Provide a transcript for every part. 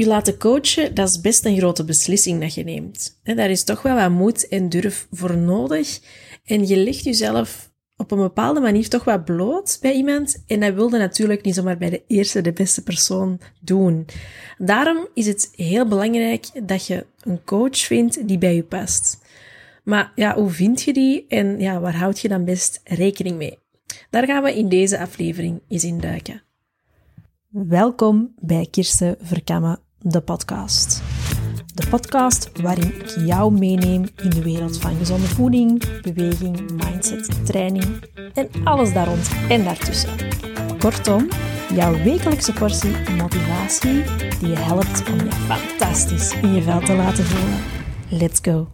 U laten coachen, dat is best een grote beslissing dat je neemt. Daar is toch wel wat moed en durf voor nodig. En je legt jezelf op een bepaalde manier toch wat bloot bij iemand. En dat wilde natuurlijk niet zomaar bij de eerste, de beste persoon doen. Daarom is het heel belangrijk dat je een coach vindt die bij je past. Maar ja, hoe vind je die en ja, waar houd je dan best rekening mee? Daar gaan we in deze aflevering eens in duiken. Welkom bij Kirsten Verkammen, de podcast. De podcast waarin ik jou meeneem in de wereld van gezonde voeding, beweging, mindset, training en alles daar rond en daartussen. Kortom, jouw wekelijkse portie motivatie die je helpt om je fantastisch in je vel te laten voelen. Let's go!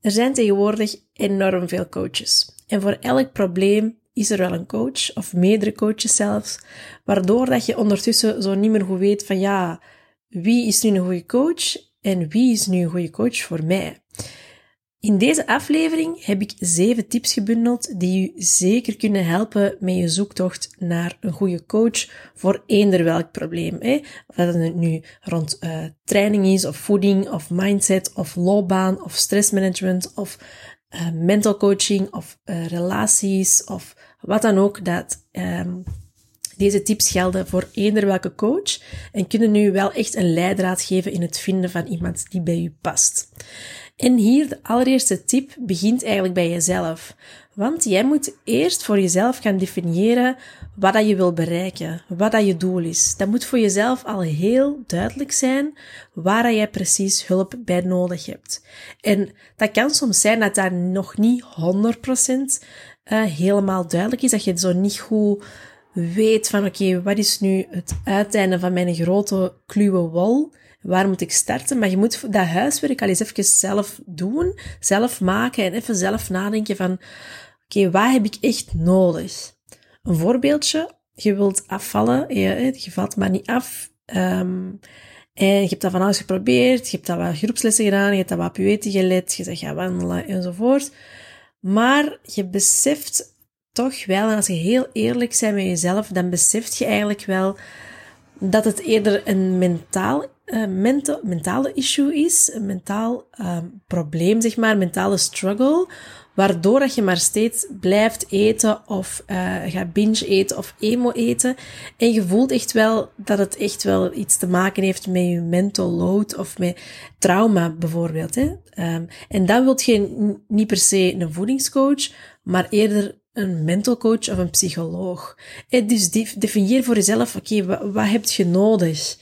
Er zijn tegenwoordig enorm veel coaches. En voor elk probleem is er wel een coach, of meerdere coaches zelfs, waardoor dat je ondertussen zo niet meer goed weet van ja, wie is nu een goede coach en wie is nu een goede coach voor mij. In deze aflevering heb ik zeven tips gebundeld die u zeker kunnen helpen met je zoektocht naar een goede coach voor eender welk probleem. Hè? Of dat het nu rond uh, training is, of voeding, of mindset, of loopbaan, of stressmanagement, of uh, mental coaching, of uh, relaties, of wat dan ook. Dat um, deze tips gelden voor eender welke coach en kunnen u wel echt een leidraad geven in het vinden van iemand die bij u past. En hier de allereerste tip begint eigenlijk bij jezelf. Want jij moet eerst voor jezelf gaan definiëren wat dat je wil bereiken, wat dat je doel is. Dat moet voor jezelf al heel duidelijk zijn waar dat jij precies hulp bij nodig hebt. En dat kan soms zijn dat dat nog niet 100% uh, helemaal duidelijk is, dat je zo niet goed weet van oké, wat is nu het uiteinde van mijn grote kluwe wol? Waar moet ik starten? Maar je moet dat huiswerk al eens even zelf doen, zelf maken en even zelf nadenken van, oké, wat heb ik echt nodig? Een voorbeeldje, je wilt afvallen, je, valt maar niet af. Um, en je hebt dat van alles geprobeerd, je hebt dat wat groepslessen gedaan, je hebt dat wat pueten gelet, je zegt ga wandelen enzovoort. Maar je beseft toch wel, en als je heel eerlijk bent met jezelf, dan beseft je eigenlijk wel dat het eerder een mentaal, menta mentale issue is, een mentaal uh, probleem, zeg maar, mentale struggle, waardoor dat je maar steeds blijft eten of uh, gaat binge eten of emo eten. En je voelt echt wel dat het echt wel iets te maken heeft met je mental load of met trauma bijvoorbeeld. Hè? Um, en dan wil je niet per se een voedingscoach, maar eerder een mental coach of een psycholoog. En dus definieer voor jezelf, oké, okay, wat, heb je nodig?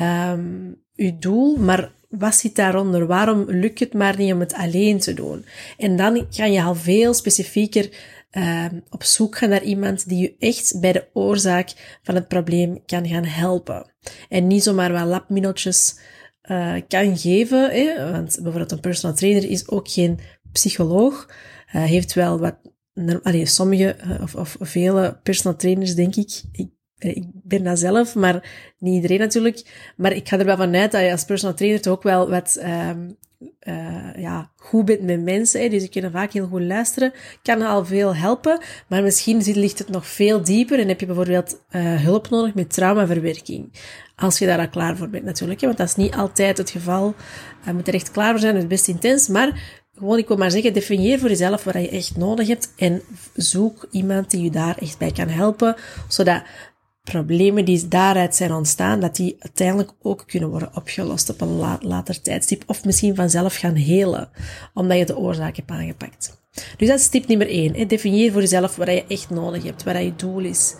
Um, je doel, maar wat zit daaronder? Waarom lukt het maar niet om het alleen te doen? En dan kan je al veel specifieker uh, op zoek gaan naar iemand die je echt bij de oorzaak van het probleem kan gaan helpen. En niet zomaar wat labmiddeltjes uh, kan geven, hè? want bijvoorbeeld een personal trainer is ook geen psycholoog, heeft wel wat allee, sommige eh, of, of vele personal trainers, denk ik, ik ben dat zelf, maar niet iedereen natuurlijk. Maar ik ga er wel vanuit dat je als personal trainer toch ook wel wat um, uh, ja, goed bent met mensen. Dus je kan vaak heel goed luisteren. Kan al veel helpen. Maar misschien ligt het nog veel dieper en heb je bijvoorbeeld uh, hulp nodig met traumaverwerking. Als je daar al klaar voor bent natuurlijk. Want dat is niet altijd het geval. Je moet er echt klaar voor zijn. Het is best intens. Maar gewoon, ik wil maar zeggen, definieer voor jezelf wat je echt nodig hebt en zoek iemand die je daar echt bij kan helpen, zodat problemen die daaruit zijn ontstaan, dat die uiteindelijk ook kunnen worden opgelost op een later tijdstip of misschien vanzelf gaan helen, omdat je de oorzaak hebt aangepakt. Dus dat is tip nummer 1. Hè. Definieer voor jezelf wat je echt nodig hebt, wat je doel is.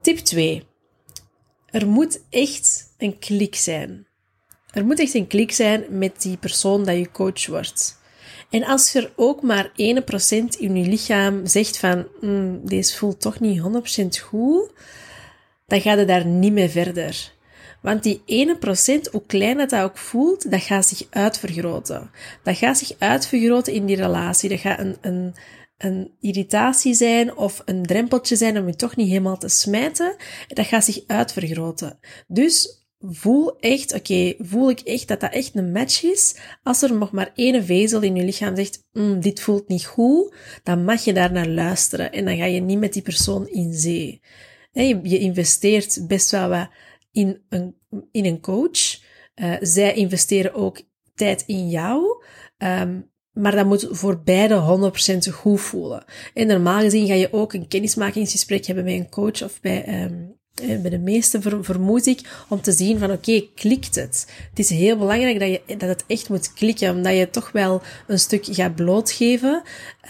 Tip 2. Er moet echt een klik zijn. Er moet echt een klik zijn met die persoon dat je coach wordt. En als er ook maar 1% in je lichaam zegt van, mm, deze voelt toch niet 100% goed, dan gaat het daar niet mee verder. Want die 1%, hoe klein dat, dat ook voelt, dat gaat zich uitvergroten. Dat gaat zich uitvergroten in die relatie. Dat gaat een, een, een irritatie zijn of een drempeltje zijn om je toch niet helemaal te smijten. Dat gaat zich uitvergroten. Dus voel echt, oké, voel ik echt dat dat echt een match is? Als er nog maar één vezel in je lichaam zegt, mm, dit voelt niet goed, dan mag je daar naar luisteren en dan ga je niet met die persoon in zee. Je, investeert best wel wat in een, in een coach. Uh, zij investeren ook tijd in jou. Um, maar dat moet voor beide 100% goed voelen. En normaal gezien ga je ook een kennismakingsgesprek hebben met een coach of bij, um, bij de meeste vermoed ik, om te zien van oké, klikt het? Het is heel belangrijk dat, je, dat het echt moet klikken, omdat je toch wel een stuk gaat blootgeven.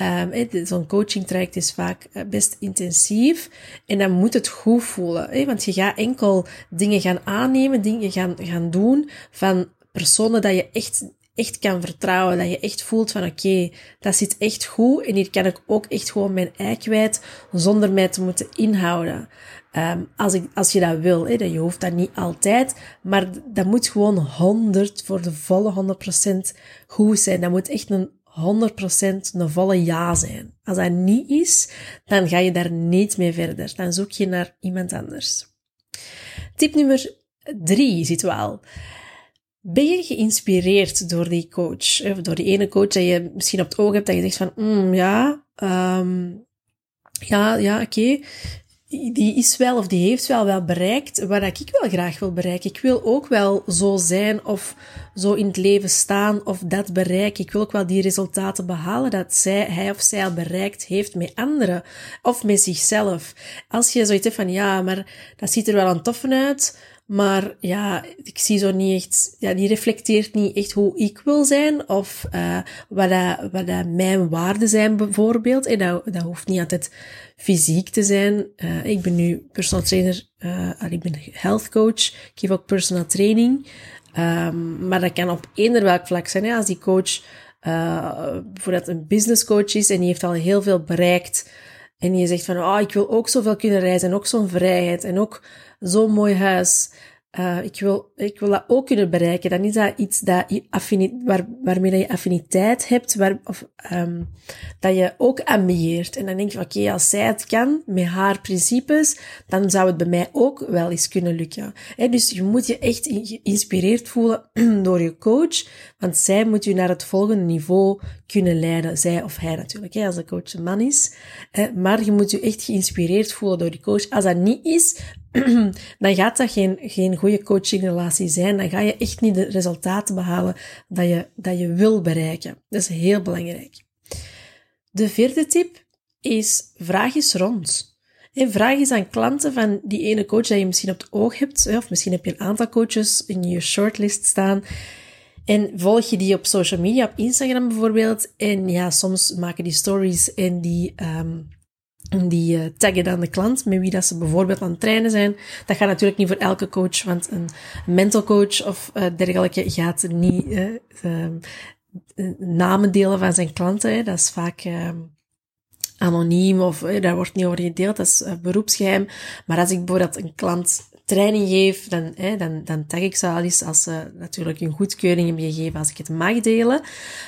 Um, Zo'n coaching traject is vaak eh, best intensief en dan moet het goed voelen. Want je gaat enkel dingen gaan aannemen, dingen gaan, gaan doen van personen dat je echt echt kan vertrouwen. Dat je echt voelt van oké, dat zit echt goed. En hier kan ik ook echt gewoon mijn ei kwijt zonder mij te moeten inhouden. Um, als, ik, als je dat wil, hè, je hoeft dat niet altijd, maar dat moet gewoon 100 voor de volle 100% goed zijn. Dat moet echt een 100% een volle ja zijn. Als dat niet is, dan ga je daar niet mee verder. Dan zoek je naar iemand anders. Tip nummer drie zit wel. Ben je geïnspireerd door die coach? Of door die ene coach dat je misschien op het oog hebt dat je zegt van, mm, ja, um, ja, ja, oké. Die is wel of die heeft wel wel bereikt wat ik wel graag wil bereiken. Ik wil ook wel zo zijn of zo in het leven staan of dat bereiken. Ik wil ook wel die resultaten behalen dat zij, hij of zij al bereikt heeft met anderen of met zichzelf. Als je zoiets hebt van, ja, maar dat ziet er wel een toffen uit, maar ja, ik zie zo niet echt, ja, die reflecteert niet echt hoe ik wil zijn of uh, wat, wat mijn waarden zijn bijvoorbeeld. En dat, dat hoeft niet altijd fysiek te zijn. Uh, ik ben nu personal trainer, uh, ik ben health coach. Ik geef ook personal training. Um, maar dat kan op eender welk vlak zijn. Als die coach bijvoorbeeld een business coach is en die heeft al heel veel bereikt. En je zegt van, oh, ik wil ook zoveel kunnen reizen en ook zo'n vrijheid en ook zo'n mooi huis. Uh, ik, wil, ik wil dat ook kunnen bereiken. Dan is dat iets dat je waar, waarmee dat je affiniteit hebt, waar, of um, dat je ook ambieert. En dan denk je, oké, als zij het kan, met haar principes, dan zou het bij mij ook wel eens kunnen lukken. Dus je moet je echt geïnspireerd voelen door je coach, want zij moet je naar het volgende niveau kunnen leiden. Zij of hij natuurlijk, als de coach een man is. Maar je moet je echt geïnspireerd voelen door die coach. Als dat niet is, dan gaat dat geen, geen goede coachingrelatie zijn. Dan ga je echt niet de resultaten behalen dat je, dat je wil bereiken. Dat is heel belangrijk. De vierde tip is vraag eens rond. En vraag eens aan klanten van die ene coach dat je misschien op het oog hebt, of misschien heb je een aantal coaches in je shortlist staan, en volg je die op social media, op Instagram bijvoorbeeld. En ja, soms maken die stories en die, um, die uh, taggen dan de klant met wie dat ze bijvoorbeeld aan het trainen zijn. Dat gaat natuurlijk niet voor elke coach, want een mental coach of uh, dergelijke gaat niet uh, namen delen van zijn klanten. Hè. Dat is vaak anoniem of daar wordt niet over gedeeld. Dat is beroepsgeheim. Maar als ik bijvoorbeeld een klant training geef, dan, hè, dan, dan tag ik ze al eens als ze natuurlijk een goedkeuring hebben gegeven als ik het mag delen.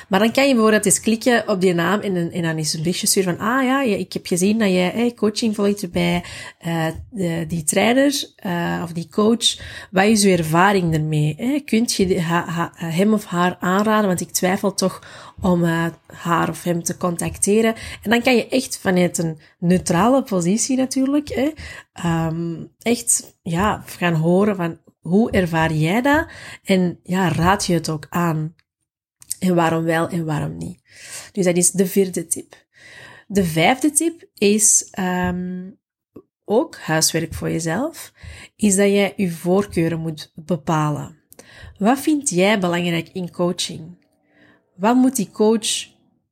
Maar dan kan je bijvoorbeeld eens klikken op die naam en, en dan is een berichtje sturen van, ah ja, ik heb gezien dat jij hey, coaching volgt bij uh, de, die trainer uh, of die coach. Wat is uw ervaring ermee? Hè? Kunt je hem of haar aanraden? Want ik twijfel toch om uh, haar of hem te contacteren. En dan kan je echt vanuit een neutrale positie natuurlijk, hè, um, echt ja, gaan horen van hoe ervaar jij dat? En ja, raad je het ook aan? En waarom wel en waarom niet? Dus dat is de vierde tip. De vijfde tip is um, ook huiswerk voor jezelf, is dat jij je voorkeuren moet bepalen. Wat vind jij belangrijk in coaching? Wat moet die coach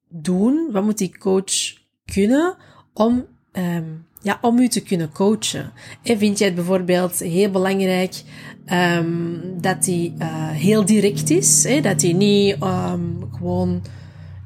doen? Wat moet die coach kunnen om, um, ja, om u te kunnen coachen? En vind jij het bijvoorbeeld heel belangrijk um, dat hij uh, heel direct is? Hè? Dat hij niet um, gewoon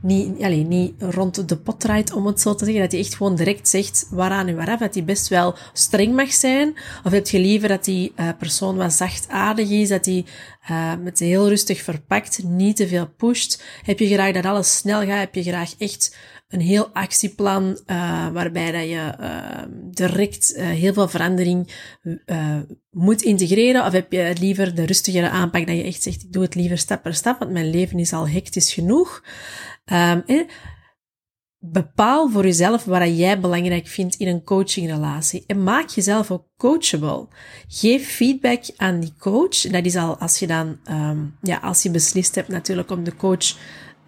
niet, allez, niet rond de pot draait, om het zo te zeggen. Dat hij echt gewoon direct zegt waaraan en waaraf. Dat hij best wel streng mag zijn. Of heb je liever dat die uh, persoon wat zachtaardig is, dat hij uh, met heel rustig verpakt, niet te veel pusht. Heb je graag dat alles snel gaat? Heb je graag echt een heel actieplan uh, waarbij dat je direct heel veel verandering moet integreren? Of heb je liever de rustigere aanpak dat je echt zegt, ik doe het liever stap per stap, want mijn leven is al hectisch genoeg? Um, bepaal voor jezelf wat jij belangrijk vindt in een coachingrelatie. En maak jezelf ook coachable. Geef feedback aan die coach. Dat is al als je dan, um, ja, als je beslist hebt natuurlijk om de coach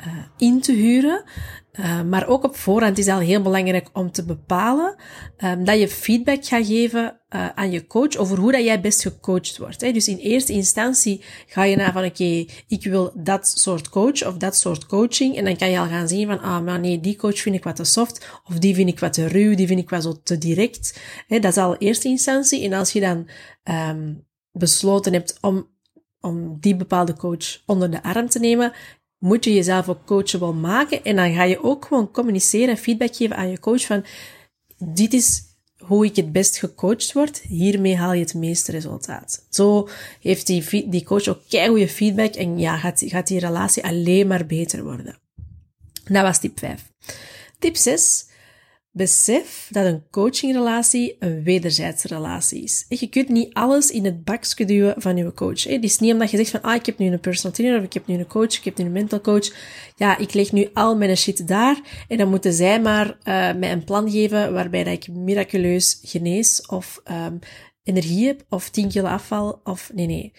uh, in te huren. Uh, maar ook op voorhand is al heel belangrijk om te bepalen um, dat je feedback gaat geven uh, aan je coach over hoe dat jij best gecoacht wordt. Hè. Dus in eerste instantie ga je naar van oké, ik wil dat soort coach of dat soort coaching. En dan kan je al gaan zien van ah, maar nee, die coach vind ik wat te soft of die vind ik wat te ruw, die vind ik wat zo te direct. Hè, dat is al eerste instantie. En als je dan um, besloten hebt om om die bepaalde coach onder de arm te nemen, moet je jezelf ook coachable maken. En dan ga je ook gewoon communiceren en feedback geven aan je coach van, dit is hoe ik het best gecoacht word. Hiermee haal je het meeste resultaat. Zo heeft die, die coach ook goede feedback en ja, gaat, gaat die relatie alleen maar beter worden. Dat was tip 5. Tip 6. Besef dat een coachingrelatie een wederzijdse relatie is. Je kunt niet alles in het bakje duwen van je coach. Het is niet omdat je zegt van, ah, ik heb nu een personal trainer, of ik heb nu een coach, ik heb nu een mental coach. Ja, ik leg nu al mijn shit daar, en dan moeten zij maar uh, mij een plan geven waarbij dat ik miraculeus genees, of um, energie heb, of 10 kilo afval, of nee, nee.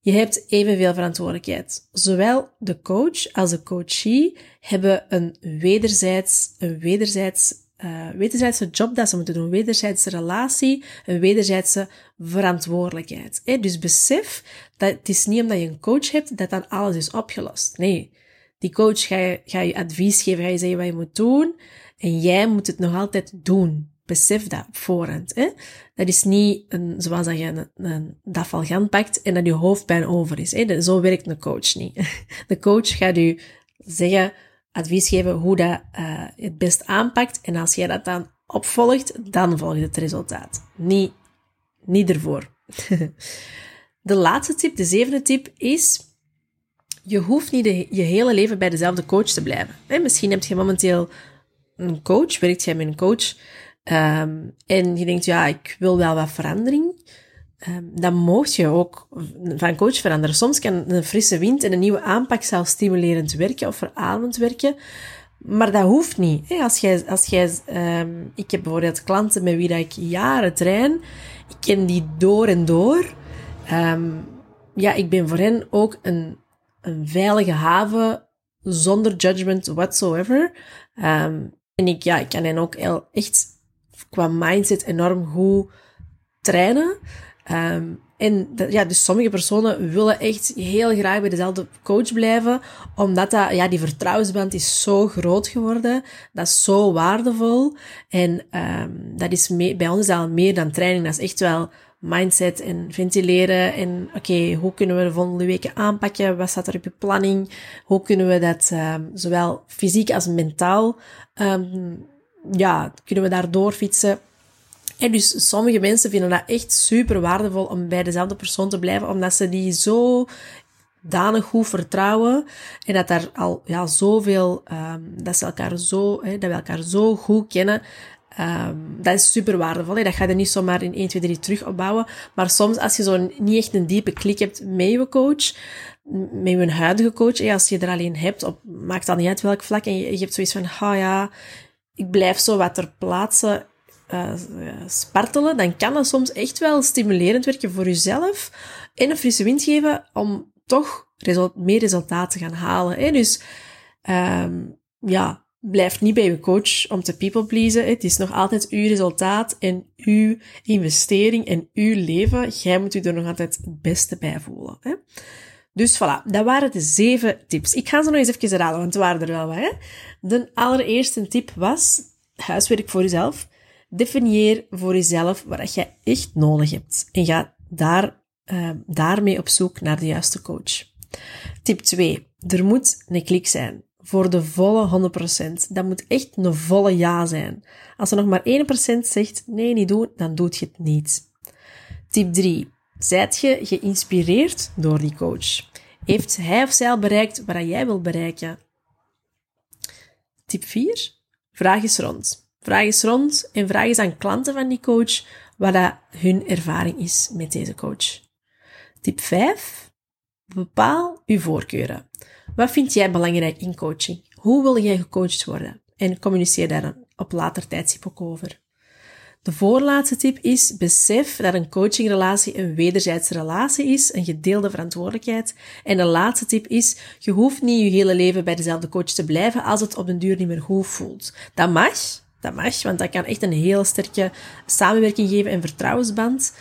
Je hebt evenveel verantwoordelijkheid. Zowel de coach als de coachee hebben een wederzijds, een wederzijds uh, wederzijdse job dat ze moeten doen, wederzijdse relatie, een wederzijdse verantwoordelijkheid. Hè? Dus besef dat het is niet omdat je een coach hebt dat dan alles is opgelost. Nee, die coach ga je, je advies geven, ga je zeggen wat je moet doen en jij moet het nog altijd doen. Besef dat op voorhand. Hè? Dat is niet een, zoals dat je een, een dafalgan pakt en dat je hoofdpijn over is. Hè? Zo werkt een coach niet. De coach gaat u zeggen advies geven hoe dat uh, het best aanpakt. En als jij dat dan opvolgt, dan volgt het resultaat. Niet, niet ervoor. de laatste tip, de zevende tip, is... Je hoeft niet de, je hele leven bij dezelfde coach te blijven. misschien heb je momenteel een coach, werkt jij met een coach, um, en je denkt, ja, ik wil wel wat verandering. Um, dan mocht je ook van coach veranderen. Soms kan een frisse wind en een nieuwe aanpak zelfs stimulerend werken of verademend werken. Maar dat hoeft niet. Als jij, als jij, um, ik heb bijvoorbeeld klanten met wie dat ik jaren train. Ik ken die door en door. Um, ja, ik ben voor hen ook een, veilige haven zonder judgment whatsoever. En ik, ja, ik kan hen ook echt qua mindset enorm goed trainen. Um, en ja, dus sommige personen willen echt heel graag bij dezelfde coach blijven, omdat dat, ja, die vertrouwensband is zo groot geworden. Dat is zo waardevol. En um, dat is bij ons al meer dan training. Dat is echt wel mindset en ventileren. En oké, hoe kunnen we de volgende weken aanpakken? Wat staat er op je planning? Hoe kunnen we dat um, zowel fysiek als mentaal, ja, kunnen we daar doorfietsen? En dus sommige mensen vinden dat echt super waardevol om bij dezelfde persoon te blijven, omdat ze die zo danig goed vertrouwen en dat daar al ja, zoveel, um, dat ze elkaar zo, hè, dat we elkaar zo goed kennen. Um, dat is super waardevol. Dat ga je niet zomaar in 1, 2, 3 terug opbouwen. Maar soms, als je zo niet echt een diepe klik hebt met je coach, met je huidige coach, hè, als je er alleen hebt, op, maakt dat niet uit welk vlak, en je, je hebt zoiets van, oh ja, ik blijf zo wat ter plaatse uh, spartelen, dan kan dat soms echt wel stimulerend werken voor jezelf en een frisse wind geven om toch meer resultaten te gaan halen. Hè? Dus um, ja, blijf niet bij je coach om te people pleasen. Het is nog altijd uw resultaat en uw investering en uw leven. Jij moet u er nog altijd het beste bij voelen. Hè? Dus voilà, dat waren de zeven tips. Ik ga ze nog eens even herhalen, want er waren er wel wat. Hè? De allereerste tip was huiswerk voor jezelf. Definieer voor jezelf wat je echt nodig hebt en ga daar, uh, daarmee op zoek naar de juiste coach. Tip 2. Er moet een klik zijn. Voor de volle 100%. Dat moet echt een volle ja zijn. Als er nog maar 1% zegt nee, niet doen, dan doet je het niet. Tip 3. Zijt je geïnspireerd door die coach? Heeft hij of zij al bereikt wat jij wil bereiken? Tip 4. Vraag eens rond. Vraag eens rond en vraag eens aan klanten van die coach wat dat hun ervaring is met deze coach. Tip 5. Bepaal uw voorkeuren. Wat vind jij belangrijk in coaching? Hoe wil jij gecoacht worden? en communiceer daar op later tijdstip ook over. De voorlaatste tip is: besef dat een coachingrelatie een wederzijdse relatie is, een gedeelde verantwoordelijkheid. En de laatste tip is: je hoeft niet je hele leven bij dezelfde coach te blijven als het op den duur niet meer goed voelt. Dat mag, dat mag, want dat kan echt een heel sterke samenwerking geven en vertrouwensband.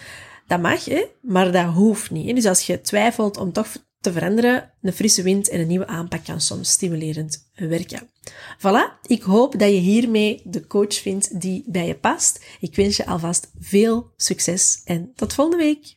Dat mag, hè? maar dat hoeft niet. Dus als je twijfelt om toch te veranderen, een frisse wind en een nieuwe aanpak kan soms stimulerend werken. Voilà, ik hoop dat je hiermee de coach vindt die bij je past. Ik wens je alvast veel succes en tot volgende week.